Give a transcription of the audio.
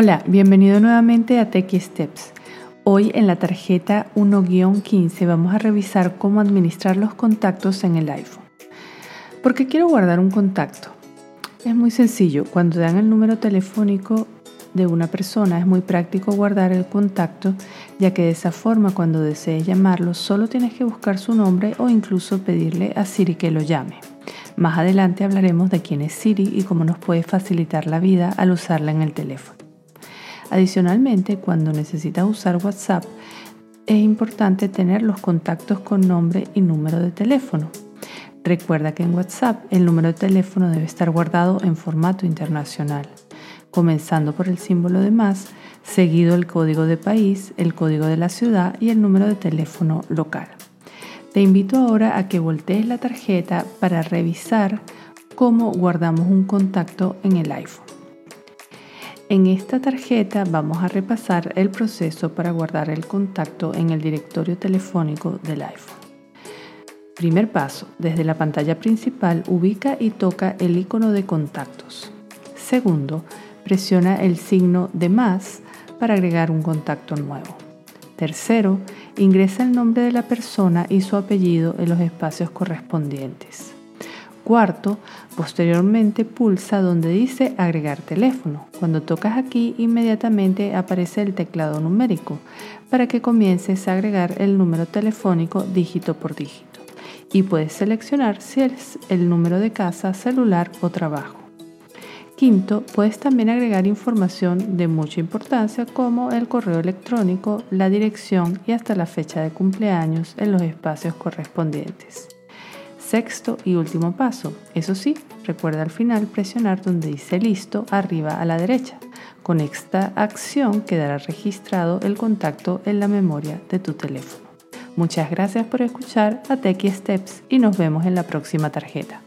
Hola, bienvenido nuevamente a Techie Steps. Hoy en la tarjeta 1-15 vamos a revisar cómo administrar los contactos en el iPhone. ¿Por qué quiero guardar un contacto? Es muy sencillo, cuando dan el número telefónico de una persona es muy práctico guardar el contacto, ya que de esa forma cuando desees llamarlo solo tienes que buscar su nombre o incluso pedirle a Siri que lo llame. Más adelante hablaremos de quién es Siri y cómo nos puede facilitar la vida al usarla en el teléfono. Adicionalmente, cuando necesitas usar WhatsApp, es importante tener los contactos con nombre y número de teléfono. Recuerda que en WhatsApp el número de teléfono debe estar guardado en formato internacional, comenzando por el símbolo de más, seguido el código de país, el código de la ciudad y el número de teléfono local. Te invito ahora a que voltees la tarjeta para revisar cómo guardamos un contacto en el iPhone. En esta tarjeta vamos a repasar el proceso para guardar el contacto en el directorio telefónico del iPhone. Primer paso, desde la pantalla principal ubica y toca el icono de contactos. Segundo, presiona el signo de más para agregar un contacto nuevo. Tercero, ingresa el nombre de la persona y su apellido en los espacios correspondientes. Cuarto, posteriormente pulsa donde dice agregar teléfono. Cuando tocas aquí, inmediatamente aparece el teclado numérico para que comiences a agregar el número telefónico dígito por dígito. Y puedes seleccionar si es el número de casa, celular o trabajo. Quinto, puedes también agregar información de mucha importancia como el correo electrónico, la dirección y hasta la fecha de cumpleaños en los espacios correspondientes. Sexto y último paso. Eso sí, recuerda al final presionar donde dice listo arriba a la derecha. Con esta acción quedará registrado el contacto en la memoria de tu teléfono. Muchas gracias por escuchar a Techie Steps y nos vemos en la próxima tarjeta.